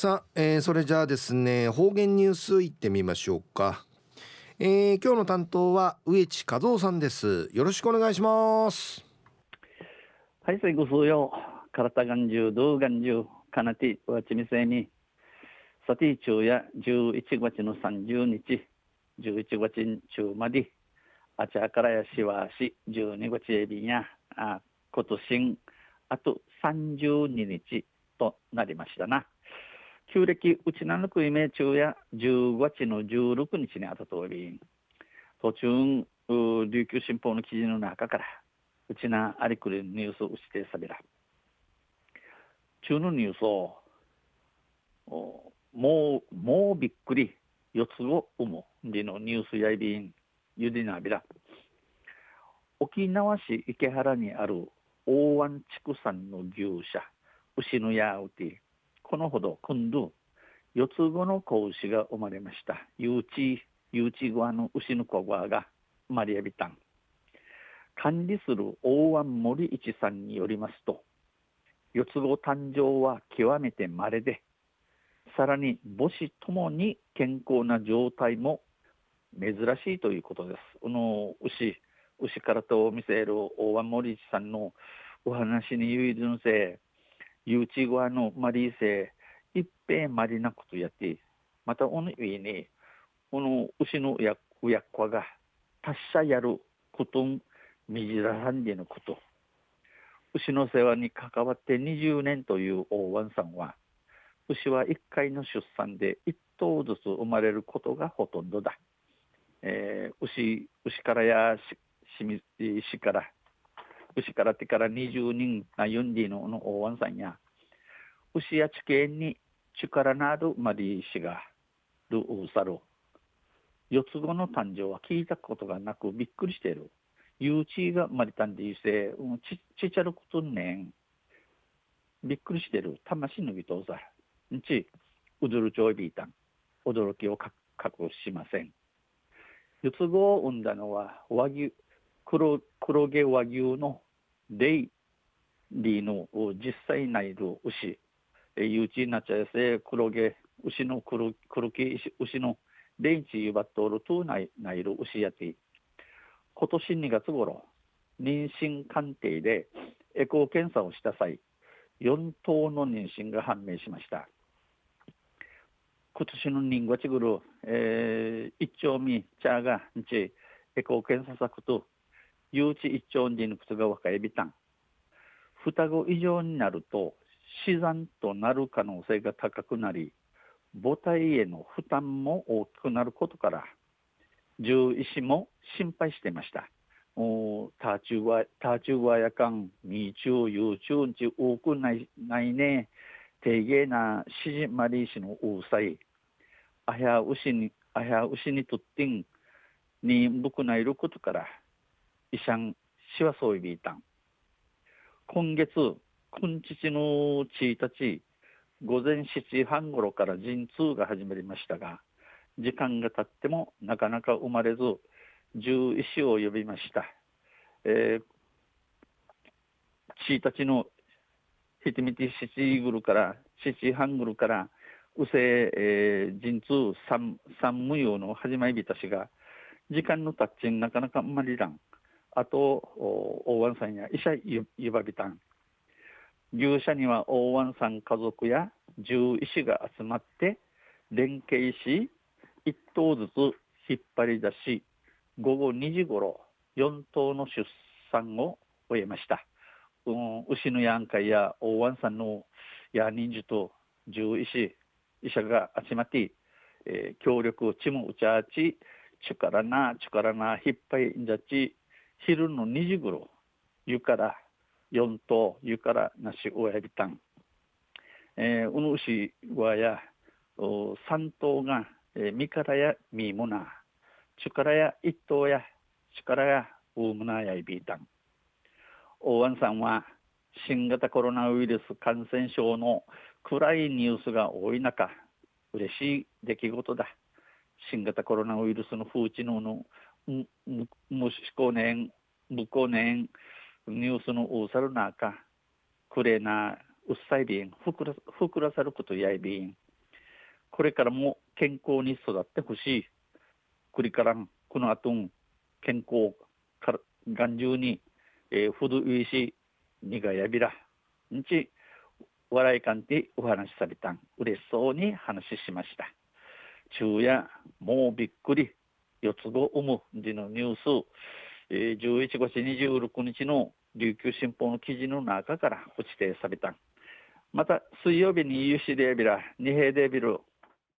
さあ、えー、それじゃあですね方言ニュースいってみましょうか、えー、今日の担当は植地和夫さんです。よろしくお願いします。はい最後数よ体がんじゅうどうがんじゅうかなてわちみせにさて中や11月の30日11月中まで。あちゃからやしわし12月エビやあ今年あと32日となりましたな。旧暦うちなのくいめ中や10月の16日にあった通り途中琉球新報の記事の中からうちなありくりニュースをしてさびら中のニュースをもうもうびっくり四つを生むでのニュースやいびんゆでなびら。沖縄市池原にある大湾畜産の牛舎牛のやうてこのほど今度四つ子の子牛が生まれました誘致誘致側の牛の子側がマリアビタン管理する大湾森一さんによりますと四つ子誕生は極めて稀でさらに母子ともに健康な状態も珍しいということです。この牛牛からと見せる大湾森一さんのお話に唯一のせい誘致側のマリーセ一平マリなことやって、またおの上に、この牛のや親子が達者やることん、みじらさんでのこと。牛の世話に関わって20年という大湾さんは、牛は1回の出産で1頭ずつ生まれることがほとんどだ。えー、牛牛からやししみしから牛から手から20人なユンディのの大湾さんや、牛や地形に力のあるマリー氏がルサル。四つ子の誕生は聞いたことがなくびっくりしている。ゆうちがマリタンでいせ、うん、ちちちゃることねん。びっくりしてる。魂のぎとうざ。んち、うずるちょいびいたん。驚きを隠しません。四つ子を生んだのは和牛、黒黒毛和牛のレイリーの実際ないる牛、ゆうちなっちゃやせ黒毛牛の黒黒毛牛のレイチユバットールトゥないる牛やて。今年2月頃妊娠鑑定でエコー検査をした際4頭の妊娠が判明しました。今年の人月ぐる、えー、一丁目チャーがんちエコー検査作と誘致一丁にの靴が若いびたん。双子以上になると死産となる可能性が高くなり、母体への負担も大きくなることから、獣医師も心配していました。おターチューは、ターチューはやかん、ミーチュー、ユーチューンチ多くないないね。低芸なシジマリー氏のうさい。あやうしに、あやうしにとってんにぶくないることから、イシャンシワソイビータン。今月、今日の1日、午前7時半ごろから陣痛が始まりましたが、時間が経ってもなかなか生まれず、獣医師を呼びました。えー、1日のひてみて7時ぐるから、7時半ぐるから、うせ、えー、陣痛三三無用の始まりびたしが、時間のたっちんなかなかあんまりらん。あと、大湾さんや医者ゆばびたん。牛舎には大湾さん家族や獣医師が集まって連携し、一頭ずつ引っ張り出し、午後2時ごろ、4頭の出産を終えました。うん、牛のやんかいや大湾さんのや人数と獣医師、医者が集まって、えー、協力、ちもうちゃち、力な、力な、引っ張りんじゃち、昼の2時ごろ、湯から4頭、湯からなし親指たん。えー、うぬしわや、3頭が、えー、みからやみもな、力や1頭や、力やうむなやいびたん。大湾さんは、新型コロナウイルス感染症の暗いニュースが多い中、嬉しい出来事だ。新型コロナウイルスの風知能、のうさるなか、くれな、うっさいびん、ふくらふくらさることやいびん、これからも健康に育ってほしい。くりからん、この後、健康から、眼中に、えー、ふどいし、にがやびら。んち、笑いかんてお話しされたん。嬉しそうに話しました。昼夜、もうびっくり。四つ子産む時のニュース、えー、11月26日の琉球新報の記事の中から指定された。また、水曜日に有志デービラ、二平デービル、